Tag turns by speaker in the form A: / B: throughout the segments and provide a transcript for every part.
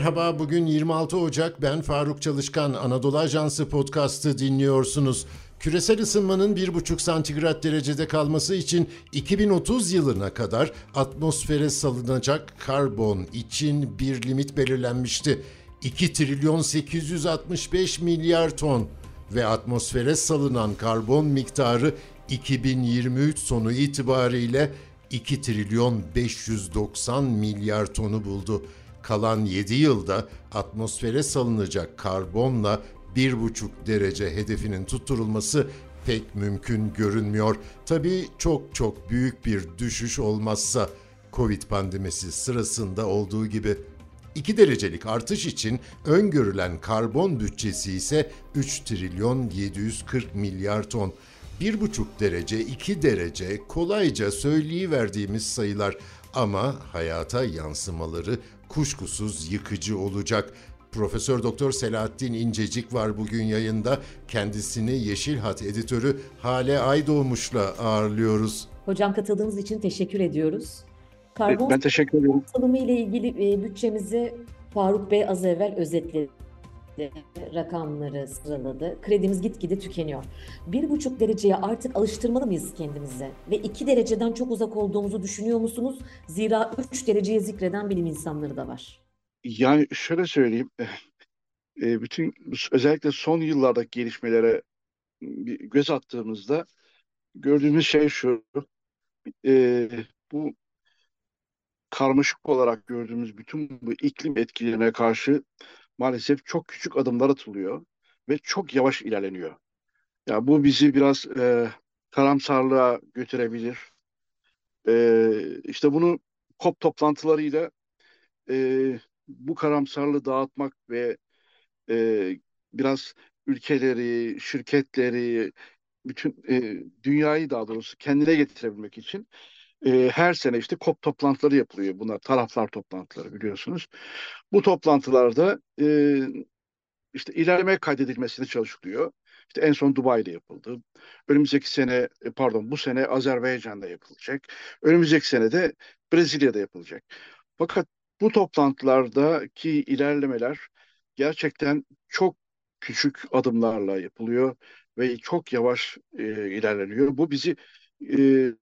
A: Merhaba, bugün 26 Ocak. Ben Faruk Çalışkan. Anadolu Ajansı podcast'ı dinliyorsunuz. Küresel ısınmanın 1,5 santigrat derecede kalması için 2030 yılına kadar atmosfere salınacak karbon için bir limit belirlenmişti. 2 trilyon 865 milyar ton ve atmosfere salınan karbon miktarı 2023 sonu itibariyle 2 trilyon 590 milyar tonu buldu. Kalan 7 yılda atmosfere salınacak karbonla 1,5 derece hedefinin tutturulması pek mümkün görünmüyor. Tabii çok çok büyük bir düşüş olmazsa Covid pandemisi sırasında olduğu gibi 2 derecelik artış için öngörülen karbon bütçesi ise 3 trilyon 740 milyar ton. 1,5 derece, 2 derece kolayca söyleyiverdiğimiz sayılar ama hayata yansımaları kuşkusuz yıkıcı olacak. Profesör Doktor Selahattin İncecik var bugün yayında. Kendisini Yeşil Hat editörü Hale Aydoğmuş'la ağırlıyoruz.
B: Hocam katıldığınız için teşekkür ediyoruz. Karbon
C: Ben teşekkür ederim.
B: salımı ile ilgili e, bütçemizi Faruk Bey az evvel özetledi. Rakamları sıraladı. Kredimiz gitgide tükeniyor. Bir buçuk dereceye artık alıştırmalı mıyız kendimize? Ve iki dereceden çok uzak olduğumuzu düşünüyor musunuz? Zira üç dereceye zikreden bilim insanları da var.
C: Yani şöyle söyleyeyim. e, Bütün özellikle son yıllardaki gelişmelere bir göz attığımızda gördüğümüz şey şu. e, Bu karmaşık olarak gördüğümüz bütün bu iklim etkilerine karşı maalesef çok küçük adımlar atılıyor ve çok yavaş ilerleniyor. Ya bu bizi biraz e, karamsarlığa götürebilir. E, işte bunu COP toplantılarıyla e, bu karamsarlığı dağıtmak ve e, biraz ülkeleri, şirketleri, bütün e, dünyayı daha doğrusu kendine getirebilmek için e, her sene işte COP toplantıları yapılıyor. Bunlar taraflar toplantıları biliyorsunuz. Bu toplantılarda e, işte ilerleme kaydedilmesine çalışılıyor. İşte en son Dubai'de yapıldı. Önümüzdeki sene, e, pardon bu sene Azerbaycan'da yapılacak. Önümüzdeki sene de Brezilya'da yapılacak. Fakat bu toplantılardaki ilerlemeler gerçekten çok küçük adımlarla yapılıyor ve çok yavaş e, ilerleniyor. Bu bizi e, e,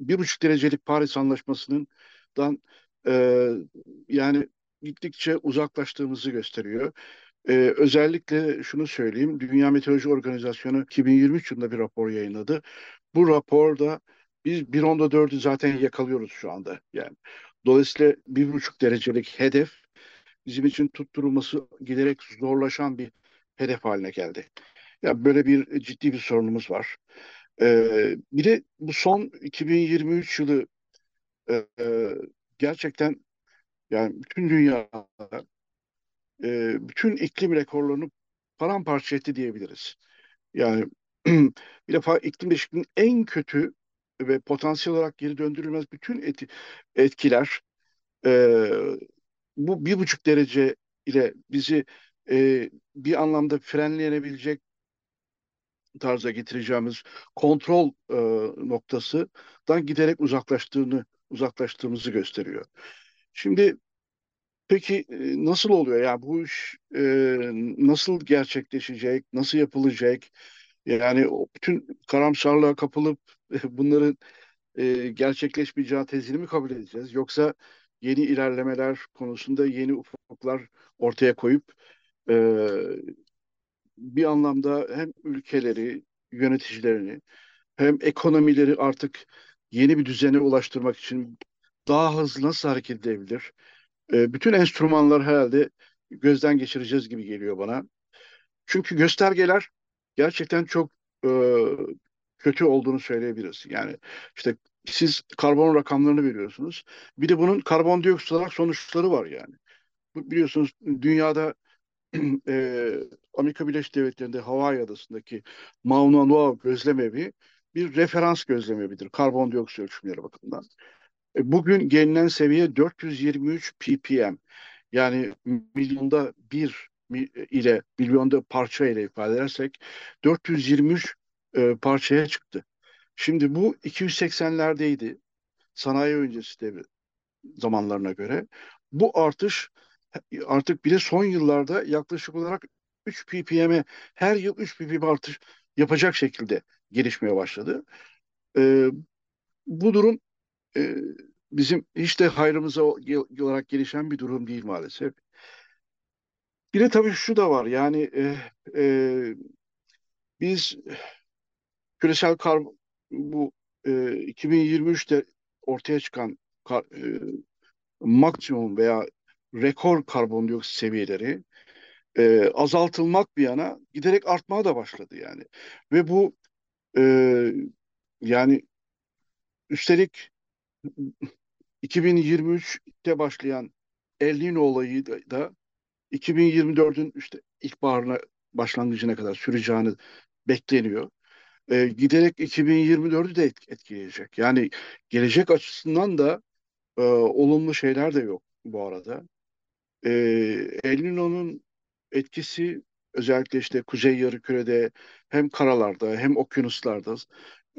C: bir buçuk derecelik Paris Anlaşması'ndan e, yani gittikçe uzaklaştığımızı gösteriyor. Ee, özellikle şunu söyleyeyim, Dünya Meteoroloji Organizasyonu 2023 yılında bir rapor yayınladı. Bu raporda biz 1.4'ü zaten yakalıyoruz şu anda. Yani dolayısıyla bir buçuk derecelik hedef bizim için tutturulması giderek zorlaşan bir hedef haline geldi. Ya böyle bir ciddi bir sorunumuz var. Ee, bir de bu son 2023 yılı e, gerçekten yani bütün dünyada e, bütün iklim rekorlarını paramparça etti diyebiliriz. Yani bir defa iklim değişikliğinin en kötü ve potansiyel olarak geri döndürülmez bütün eti, etkiler e, bu bir buçuk derece ile bizi e, bir anlamda frenleyebilecek tarza getireceğimiz kontrol e, noktasından giderek uzaklaştığını uzaklaştığımızı gösteriyor. Şimdi Peki e, nasıl oluyor? Yani bu iş e, nasıl gerçekleşecek, nasıl yapılacak? Yani bütün karamsarlığa kapılıp bunların e, gerçekleşmeyeceği tezini mi kabul edeceğiz? Yoksa yeni ilerlemeler konusunda yeni ufuklar ortaya koyup e, bir anlamda hem ülkeleri, yöneticilerini hem ekonomileri artık yeni bir düzene ulaştırmak için daha hızlı nasıl hareket edebilir? E, bütün enstrümanlar herhalde gözden geçireceğiz gibi geliyor bana. Çünkü göstergeler gerçekten çok e, kötü olduğunu söyleyebiliriz. Yani işte siz karbon rakamlarını veriyorsunuz. Bir de bunun karbondioksit olarak sonuçları var yani. Biliyorsunuz dünyada e, Amerika Birleşik Devletleri'nde Hawaii Adası'ndaki Mauna Loa gözlemevi bir referans gözlemevidir karbondioksit ölçümleri bakımından. E, Bugün gelinen seviye 423 ppm. Yani milyonda bir ile milyonda parça ile ifade edersek 423 e, parçaya çıktı. Şimdi bu 280'lerdeydi sanayi öncesi devir zamanlarına göre. Bu artış artık bir de son yıllarda yaklaşık olarak 3 ppm'e her yıl 3 ppm artış yapacak şekilde gelişmeye başladı. E, bu durum e, bizim hiç de hayrımıza olarak gelişen bir durum değil maalesef. Bir de tabii şu da var yani e, e, biz küresel kar bu e, 2023'te ortaya çıkan kar, e, maksimum veya rekor karbondioksit seviyeleri e, azaltılmak bir yana giderek artmaya da başladı yani. Ve bu e, yani üstelik 2023'te başlayan El Niño olayı da, da 2024'ün işte ilkbaharına başlangıcına kadar süreceğini bekleniyor. E, giderek 2024'ü de etkileyecek. Yani gelecek açısından da e, olumlu şeyler de yok bu arada. E, El Niño'nun etkisi özellikle işte kuzey yarımkürede hem karalarda hem okyanuslarda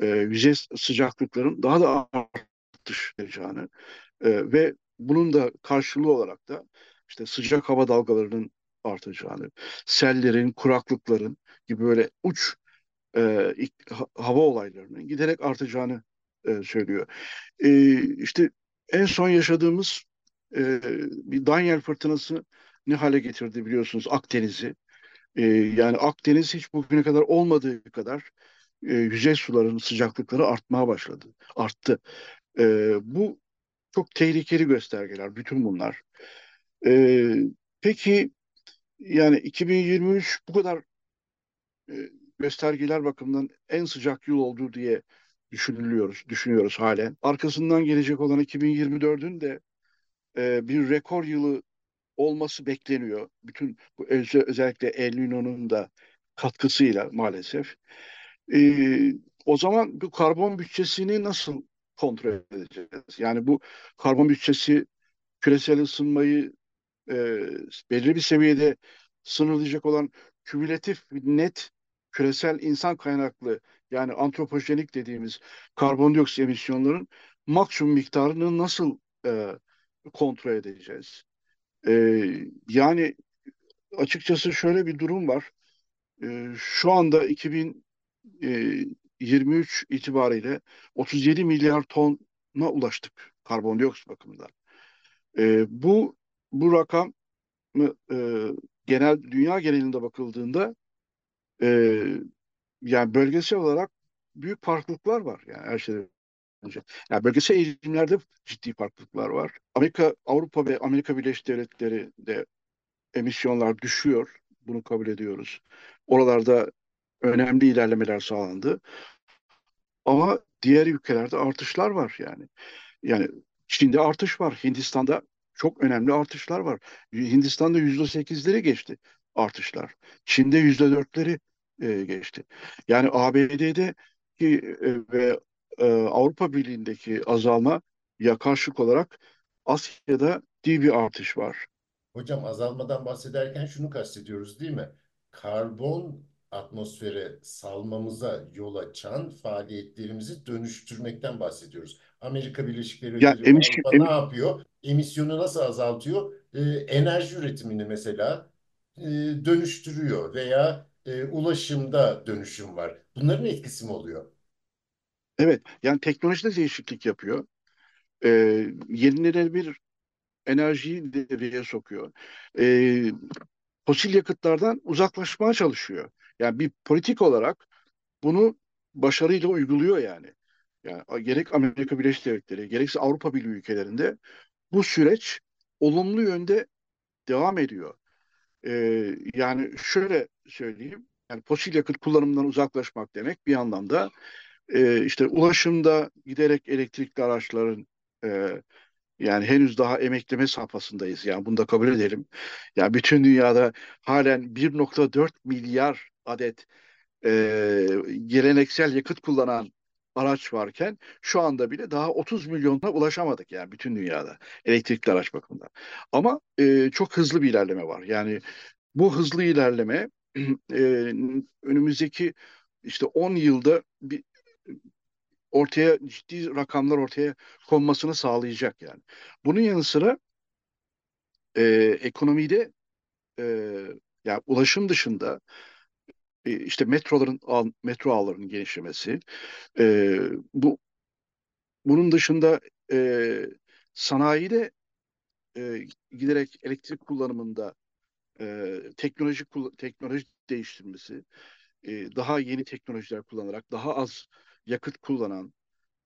C: e, yüzey sıcaklıkların daha da artış vereceğini e, ve bunun da karşılığı olarak da işte sıcak hava dalgalarının artacağını, sellerin, kuraklıkların gibi böyle uç e, hava olaylarının giderek artacağını e, söylüyor. E, işte en son yaşadığımız e, bir Daniel fırtınası ne hale getirdi biliyorsunuz Akdeniz'i. E, yani Akdeniz hiç bugüne kadar olmadığı kadar e, yüzey suların sıcaklıkları artmaya başladı, arttı. E, bu çok tehlikeli göstergeler, bütün bunlar. E, peki yani 2023 bu kadar e, göstergeler bakımından en sıcak yıl oldu diye düşünülüyoruz, düşünüyoruz halen. Arkasından gelecek olan 2024'ün de bir rekor yılı olması bekleniyor. Bütün bu özellikle El Niño'nun da katkısıyla maalesef. E, o zaman bu karbon bütçesini nasıl kontrol edeceğiz? Yani bu karbon bütçesi küresel ısınmayı e, belirli bir seviyede sınırlayacak olan kümülatif net küresel insan kaynaklı yani antropojenik dediğimiz karbondioksit emisyonların maksimum miktarını nasıl e, kontrol edeceğiz? E, yani açıkçası şöyle bir durum var. E, şu anda 2023 itibariyle 37 milyar tona ulaştık karbondioksit bakımından. E, bu bu rakam e, genel dünya genelinde bakıldığında e, yani bölgesel olarak büyük farklılıklar var yani her şeyden önce. Yani bölgesel eğilimlerde ciddi farklılıklar var. Amerika, Avrupa ve Amerika Birleşik Devletleri de emisyonlar düşüyor. Bunu kabul ediyoruz. Oralarda önemli ilerlemeler sağlandı. Ama diğer ülkelerde artışlar var yani. Yani Çin'de artış var. Hindistan'da çok önemli artışlar var. Hindistan'da yüzde sekizleri geçti artışlar. Çin'de yüzde dörtleri e, geçti. Yani ABD'de ki, e, ve e, Avrupa Birliği'ndeki azalma ya karşılık olarak Asya'da ciddi bir artış var.
A: Hocam azalmadan bahsederken şunu kastediyoruz değil mi? Karbon atmosfere salmamıza yol açan faaliyetlerimizi dönüştürmekten bahsediyoruz. Amerika Birleşik Devletleri ve
C: emisyon,
A: Avrupa
C: em,
A: ne yapıyor? Emisyonu nasıl azaltıyor? Ee, enerji üretimini mesela e, dönüştürüyor veya e, ulaşımda dönüşüm var. Bunların etkisi mi oluyor?
C: Evet yani teknolojide değişiklik yapıyor. E, yenilenebilir enerjiyi devreye sokuyor. E, fosil yakıtlardan uzaklaşmaya çalışıyor. Yani bir politik olarak bunu başarıyla uyguluyor yani. Yani gerek Amerika Birleşik Devletleri, gerekse Avrupa Birliği ülkelerinde bu süreç olumlu yönde devam ediyor. Ee, yani şöyle söyleyeyim, yani fosil yakıt kullanımından uzaklaşmak demek bir anlamda e, işte ulaşımda giderek elektrikli araçların e, yani henüz daha emekleme safhasındayız. Yani bunu da kabul edelim. Yani bütün dünyada halen 1.4 milyar adet e, geleneksel yakıt kullanan araç varken şu anda bile daha 30 milyona ulaşamadık yani bütün dünyada elektrikli araç bakımından. Ama e, çok hızlı bir ilerleme var. Yani bu hızlı ilerleme e, önümüzdeki işte 10 yılda bir ortaya ciddi rakamlar ortaya konmasını sağlayacak yani. Bunun yanı sıra e, ekonomide e, yani ulaşım dışında e, işte metroların metro ağlarının genişlemesi, e, bu bunun dışında e, sanayide e, giderek elektrik kullanımında e, teknoloji teknoloji değiştirmesi, e, daha yeni teknolojiler kullanarak daha az yakıt kullanan,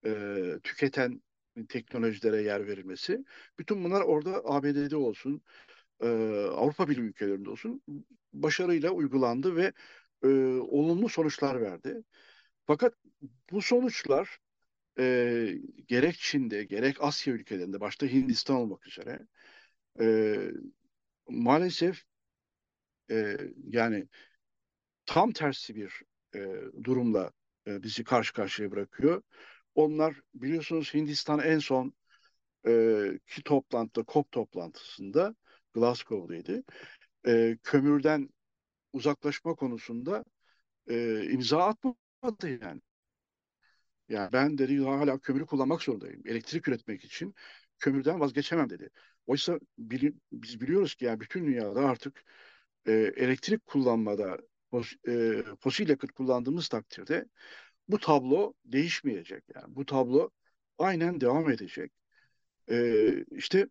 C: e, tüketen teknolojilere yer verilmesi. Bütün bunlar orada ABD'de olsun, e, Avrupa Birliği ülkelerinde olsun başarıyla uygulandı ve e, olumlu sonuçlar verdi. Fakat bu sonuçlar e, gerek Çin'de gerek Asya ülkelerinde başta Hindistan olmak üzere e, maalesef e, yani tam tersi bir e, durumla e, bizi karşı karşıya bırakıyor. Onlar biliyorsunuz Hindistan en son e, ki toplantıda, COP toplantısında Glasgow'daydı. E, kömürden uzaklaşma konusunda e, imza atmadı yani. Yani ben dedi hala kömürü kullanmak zorundayım. Elektrik üretmek için kömürden vazgeçemem dedi. Oysa bili- biz biliyoruz ki yani bütün dünyada artık e, elektrik kullanmada e, fosil yakıt kullandığımız takdirde bu tablo değişmeyecek. Yani bu tablo aynen devam edecek. E, işte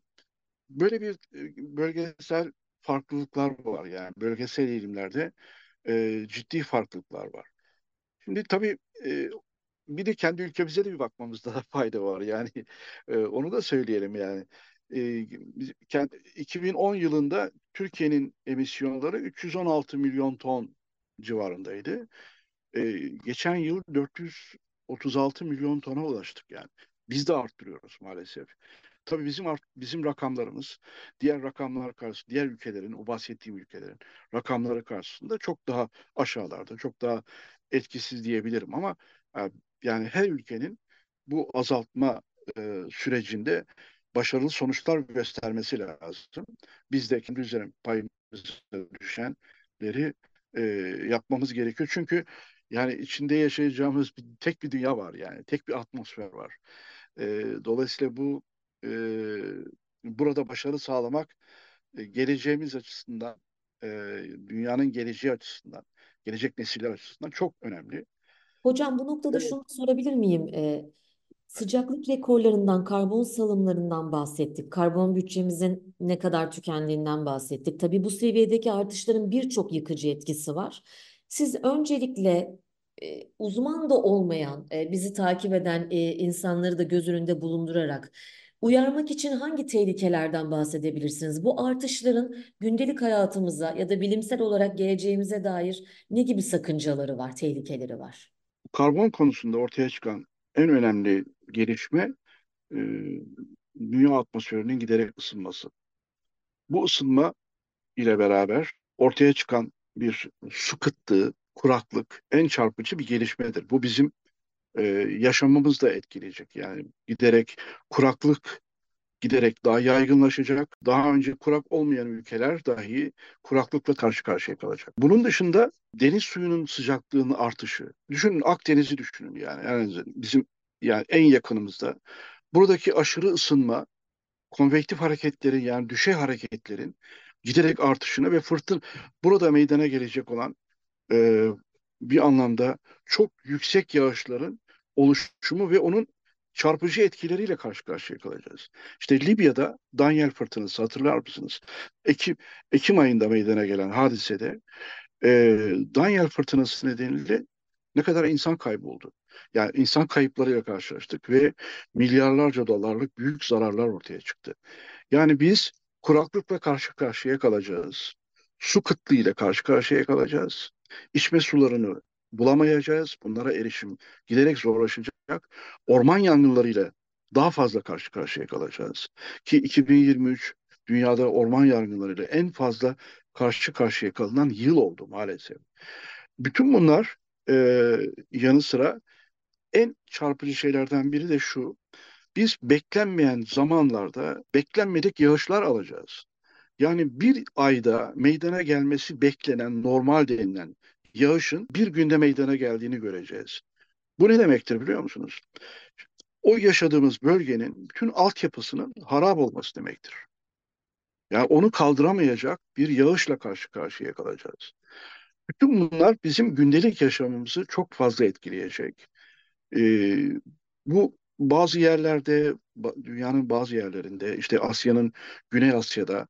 C: böyle bir e, bölgesel farklılıklar var yani bölgesel eğilimlerde e, ciddi farklılıklar var. Şimdi tabii e, bir de kendi ülkemize de bir bakmamızda da fayda var. Yani onu da söyleyelim yani. E, biz- kend- 2010 yılında Türkiye'nin emisyonları 316 milyon ton civarındaydı. E, geçen yıl 436 milyon tona ulaştık yani. Biz de arttırıyoruz maalesef. Tabii bizim art- bizim rakamlarımız diğer rakamlar karşısında, diğer ülkelerin, o bahsettiğim ülkelerin rakamları karşısında çok daha aşağılarda, çok daha etkisiz diyebilirim ama e, yani her ülkenin bu azaltma e, sürecinde başarılı sonuçlar göstermesi lazım. Biz de kendi üzerine payımıza düşenleri e, yapmamız gerekiyor. Çünkü yani içinde yaşayacağımız bir, tek bir dünya var yani. Tek bir atmosfer var. E, dolayısıyla bu e, burada başarı sağlamak e, geleceğimiz açısından, e, dünyanın geleceği açısından, gelecek nesiller açısından çok önemli.
B: Hocam bu noktada
C: Evet.
B: şunu sorabilir miyim? Ee, sıcaklık rekorlarından, karbon salımlarından bahsettik. Karbon bütçemizin ne kadar tükendiğinden bahsettik. Tabii bu seviyedeki artışların birçok yıkıcı etkisi var. Siz öncelikle e, uzman da olmayan, e, bizi takip eden e, insanları da göz önünde bulundurarak uyarmak için hangi tehlikelerden bahsedebilirsiniz? Bu artışların gündelik hayatımıza ya da bilimsel olarak geleceğimize dair ne gibi sakıncaları var, tehlikeleri var?
C: Karbon konusunda ortaya çıkan en önemli gelişme e, dünya atmosferinin giderek ısınması. Bu ısınma ile beraber ortaya çıkan bir su kıtlığı, kuraklık en çarpıcı bir gelişmedir. Bu bizim e, yaşamımızı da etkileyecek. Yani giderek kuraklık giderek daha yaygınlaşacak. Daha önce kurak olmayan ülkeler dahi kuraklıkla karşı karşıya kalacak. Bunun dışında deniz suyunun sıcaklığının artışı. Düşünün Akdeniz'i düşünün yani. Yani bizim yani en yakınımızda. Buradaki aşırı ısınma konvektif hareketlerin yani düşey hareketlerin giderek artışını ve fırtın burada meydana gelecek olan e, bir anlamda çok yüksek yağışların oluşumu ve onun çarpıcı etkileriyle karşı karşıya kalacağız. İşte Libya'da Daniel fırtınası hatırlar mısınız? Ekim, Ekim ayında meydana gelen hadisede e, Daniel fırtınası nedeniyle ne kadar insan kayboldu. Yani insan kayıplarıyla karşılaştık ve milyarlarca dolarlık büyük zararlar ortaya çıktı. Yani biz kuraklıkla karşı karşıya kalacağız. Su kıtlığıyla karşı karşıya kalacağız. İçme sularını bulamayacağız. Bunlara erişim giderek zorlaşacak. Orman yangınlarıyla daha fazla karşı karşıya kalacağız. Ki 2023 dünyada orman yangınlarıyla en fazla karşı karşıya kalınan yıl oldu maalesef. Bütün bunlar e, yanı sıra en çarpıcı şeylerden biri de şu. Biz beklenmeyen zamanlarda beklenmedik yağışlar alacağız. Yani bir ayda meydana gelmesi beklenen normal denilen yağışın bir günde meydana geldiğini göreceğiz. Bu ne demektir biliyor musunuz? O yaşadığımız bölgenin bütün altyapısının harap olması demektir. Yani onu kaldıramayacak bir yağışla karşı karşıya kalacağız. Bütün bunlar bizim gündelik yaşamımızı çok fazla etkileyecek. Ee, bu bazı yerlerde, dünyanın bazı yerlerinde, işte Asya'nın, Güney Asya'da,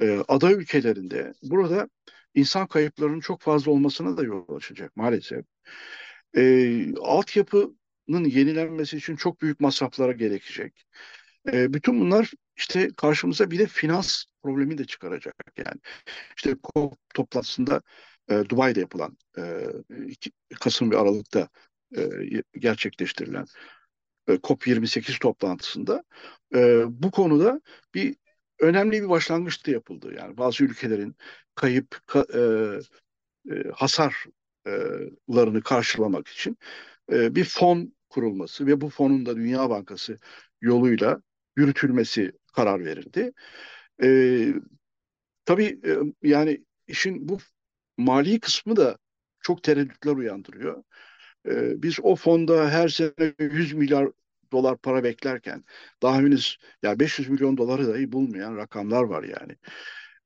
C: e, ada ülkelerinde burada insan kayıplarının çok fazla olmasına da yol açacak maalesef. E, altyapının yenilenmesi için çok büyük masraflara gerekecek. E, bütün bunlar işte karşımıza bir de finans problemi de çıkaracak yani. İşte COP toplantısında e, Dubai'de yapılan e, Kasım ve Aralık'ta e, gerçekleştirilen e, COP28 toplantısında e, bu konuda bir önemli bir başlangıç da yapıldı. Yani bazı ülkelerin kayıp ka, e, e, hasarlarını karşılamak için e, bir fon kurulması ve bu fonun da Dünya Bankası yoluyla yürütülmesi karar verildi. E, tabii e, yani işin bu mali kısmı da çok tereddütler uyandırıyor. E, biz o fonda her sene 100 milyar dolar para beklerken daha henüz ya 500 milyon doları dahi bulmayan rakamlar var yani.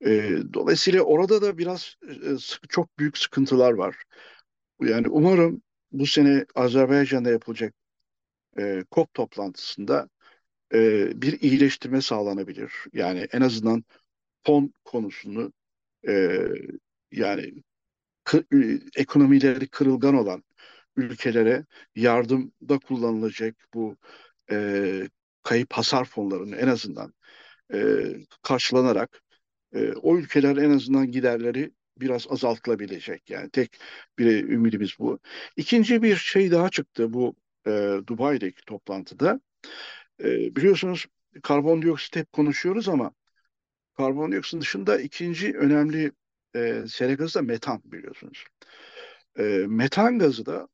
C: E, dolayısıyla orada da biraz e, çok büyük sıkıntılar var. Yani umarım bu sene Azerbaycan'da yapılacak e, COP toplantısında e, bir iyileştirme sağlanabilir. Yani en azından fon konusunu e, yani kı, ekonomileri kırılgan olan ülkelere yardımda kullanılacak bu e, kayıp hasar fonlarının en azından e, karşılanarak e, o ülkeler en azından giderleri biraz azaltılabilecek. Yani tek bir ümidimiz bu. İkinci bir şey daha çıktı bu e, Dubai'deki toplantıda. E, biliyorsunuz karbondioksit hep konuşuyoruz ama karbondioksit dışında ikinci önemli e, sera gazı da metan biliyorsunuz. E, metan gazı da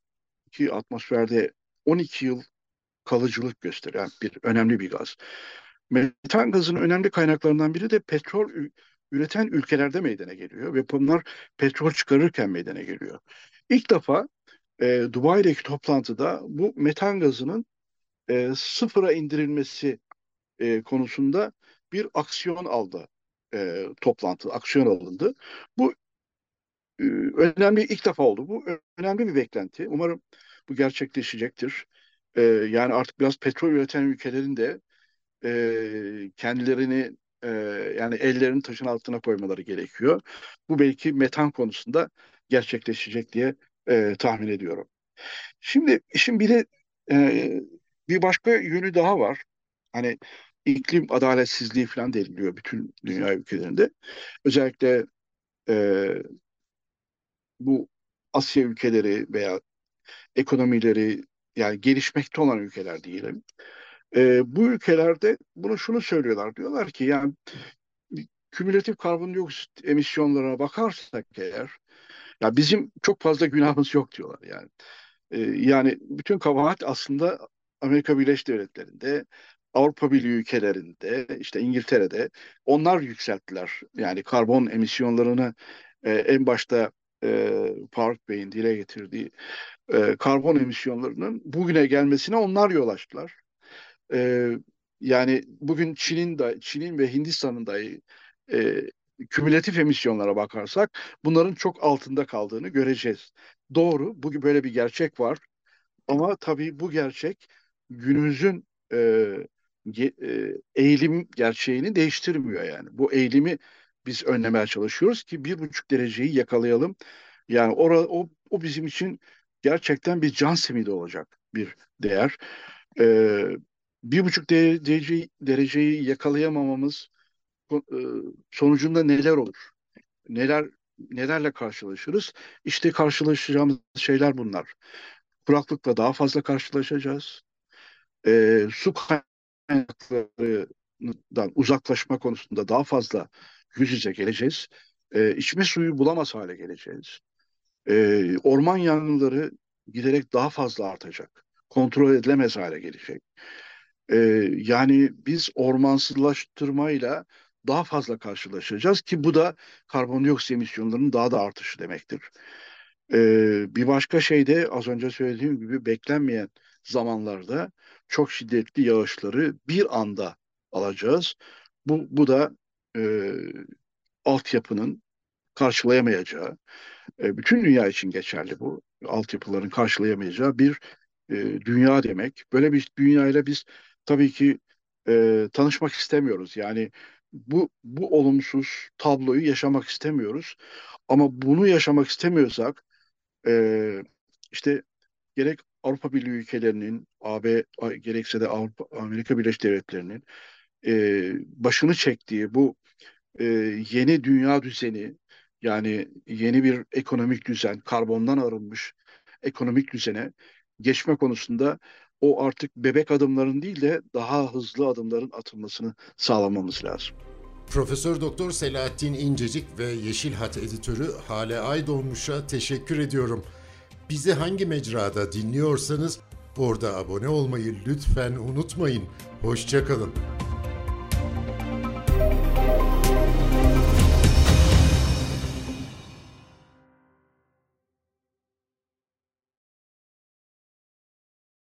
C: ki atmosferde 12 yıl kalıcılık gösteren bir önemli bir gaz. Metan gazının önemli kaynaklarından biri de petrol üreten ülkelerde meydana geliyor ve bunlar petrol çıkarırken meydana geliyor. İlk defa e, Dubai'deki toplantıda bu metan gazının e, sıfıra indirilmesi e, konusunda bir aksiyon aldı. E, toplantı, aksiyon alındı. Bu e, önemli ilk defa oldu. Bu önemli bir beklenti. Umarım bu gerçekleşecektir. E, yani artık biraz petrol üreten ülkelerin de e, kendilerini e, yani ellerini taşın altına koymaları gerekiyor. Bu belki metan konusunda gerçekleşecek diye e, tahmin ediyorum. Şimdi işin bir de e, bir başka yönü daha var. Hani iklim adaletsizliği falan deniliyor bütün dünya ülkelerinde. Özellikle e, bu Asya ülkeleri veya ekonomileri yani gelişmekte olan ülkeler diyelim. E, bu ülkelerde bunu şunu söylüyorlar. Diyorlar ki yani kümülatif karbondioksit emisyonlarına bakarsak eğer ya bizim çok fazla günahımız yok diyorlar yani. E, yani bütün kabahat aslında Amerika Birleşik Devletleri'nde, Avrupa Birliği ülkelerinde, işte İngiltere'de onlar yükselttiler. Yani karbon emisyonlarını e, en başta e, Faruk Bey'in dile getirdiği e, karbon emisyonlarının bugüne gelmesine onlar yol açtılar. E, yani bugün Çin'in de Çin'in ve Hindistan'ın da e, kümülatif emisyonlara bakarsak bunların çok altında kaldığını göreceğiz. Doğru, bugün böyle bir gerçek var. Ama tabii bu gerçek günümüzün e, e, eğilim gerçeğini değiştirmiyor yani. Bu eğilimi biz önlemeye çalışıyoruz ki bir buçuk dereceyi yakalayalım. Yani ora, o, o bizim için gerçekten bir can simidi olacak bir değer. Ee, bir buçuk derece, dereceyi yakalayamamamız e, sonucunda neler olur? Neler nelerle karşılaşırız? İşte karşılaşacağımız şeyler bunlar. Kuraklıkla daha fazla karşılaşacağız. Ee, su kaynaklarından uzaklaşma konusunda daha fazla yüz yüze geleceğiz. Ee, içme suyu bulamaz hale geleceğiz e, orman yangınları giderek daha fazla artacak. Kontrol edilemez hale gelecek. E, yani biz ormansızlaştırmayla daha fazla karşılaşacağız ki bu da karbondioksit emisyonlarının daha da artışı demektir. E, bir başka şey de az önce söylediğim gibi beklenmeyen zamanlarda çok şiddetli yağışları bir anda alacağız. Bu, bu da e, altyapının karşılayamayacağı, e, bütün dünya için geçerli bu, altyapıların karşılayamayacağı bir e, dünya demek. Böyle bir dünyayla biz tabii ki e, tanışmak istemiyoruz. Yani bu bu olumsuz tabloyu yaşamak istemiyoruz. Ama bunu yaşamak istemiyorsak e, işte gerek Avrupa Birliği ülkelerinin, AB gerekse de Avrupa, Amerika Birleşik Devletleri'nin e, başını çektiği bu e, yeni dünya düzeni yani yeni bir ekonomik düzen, karbondan arınmış ekonomik düzene geçme konusunda o artık bebek adımların değil de daha hızlı adımların atılmasını sağlamamız lazım.
A: Profesör Doktor Selahattin İncecik ve Yeşil Hat editörü Hale Aydoğmuş'a teşekkür ediyorum. Bizi hangi mecrada dinliyorsanız orada abone olmayı lütfen unutmayın. Hoşçakalın.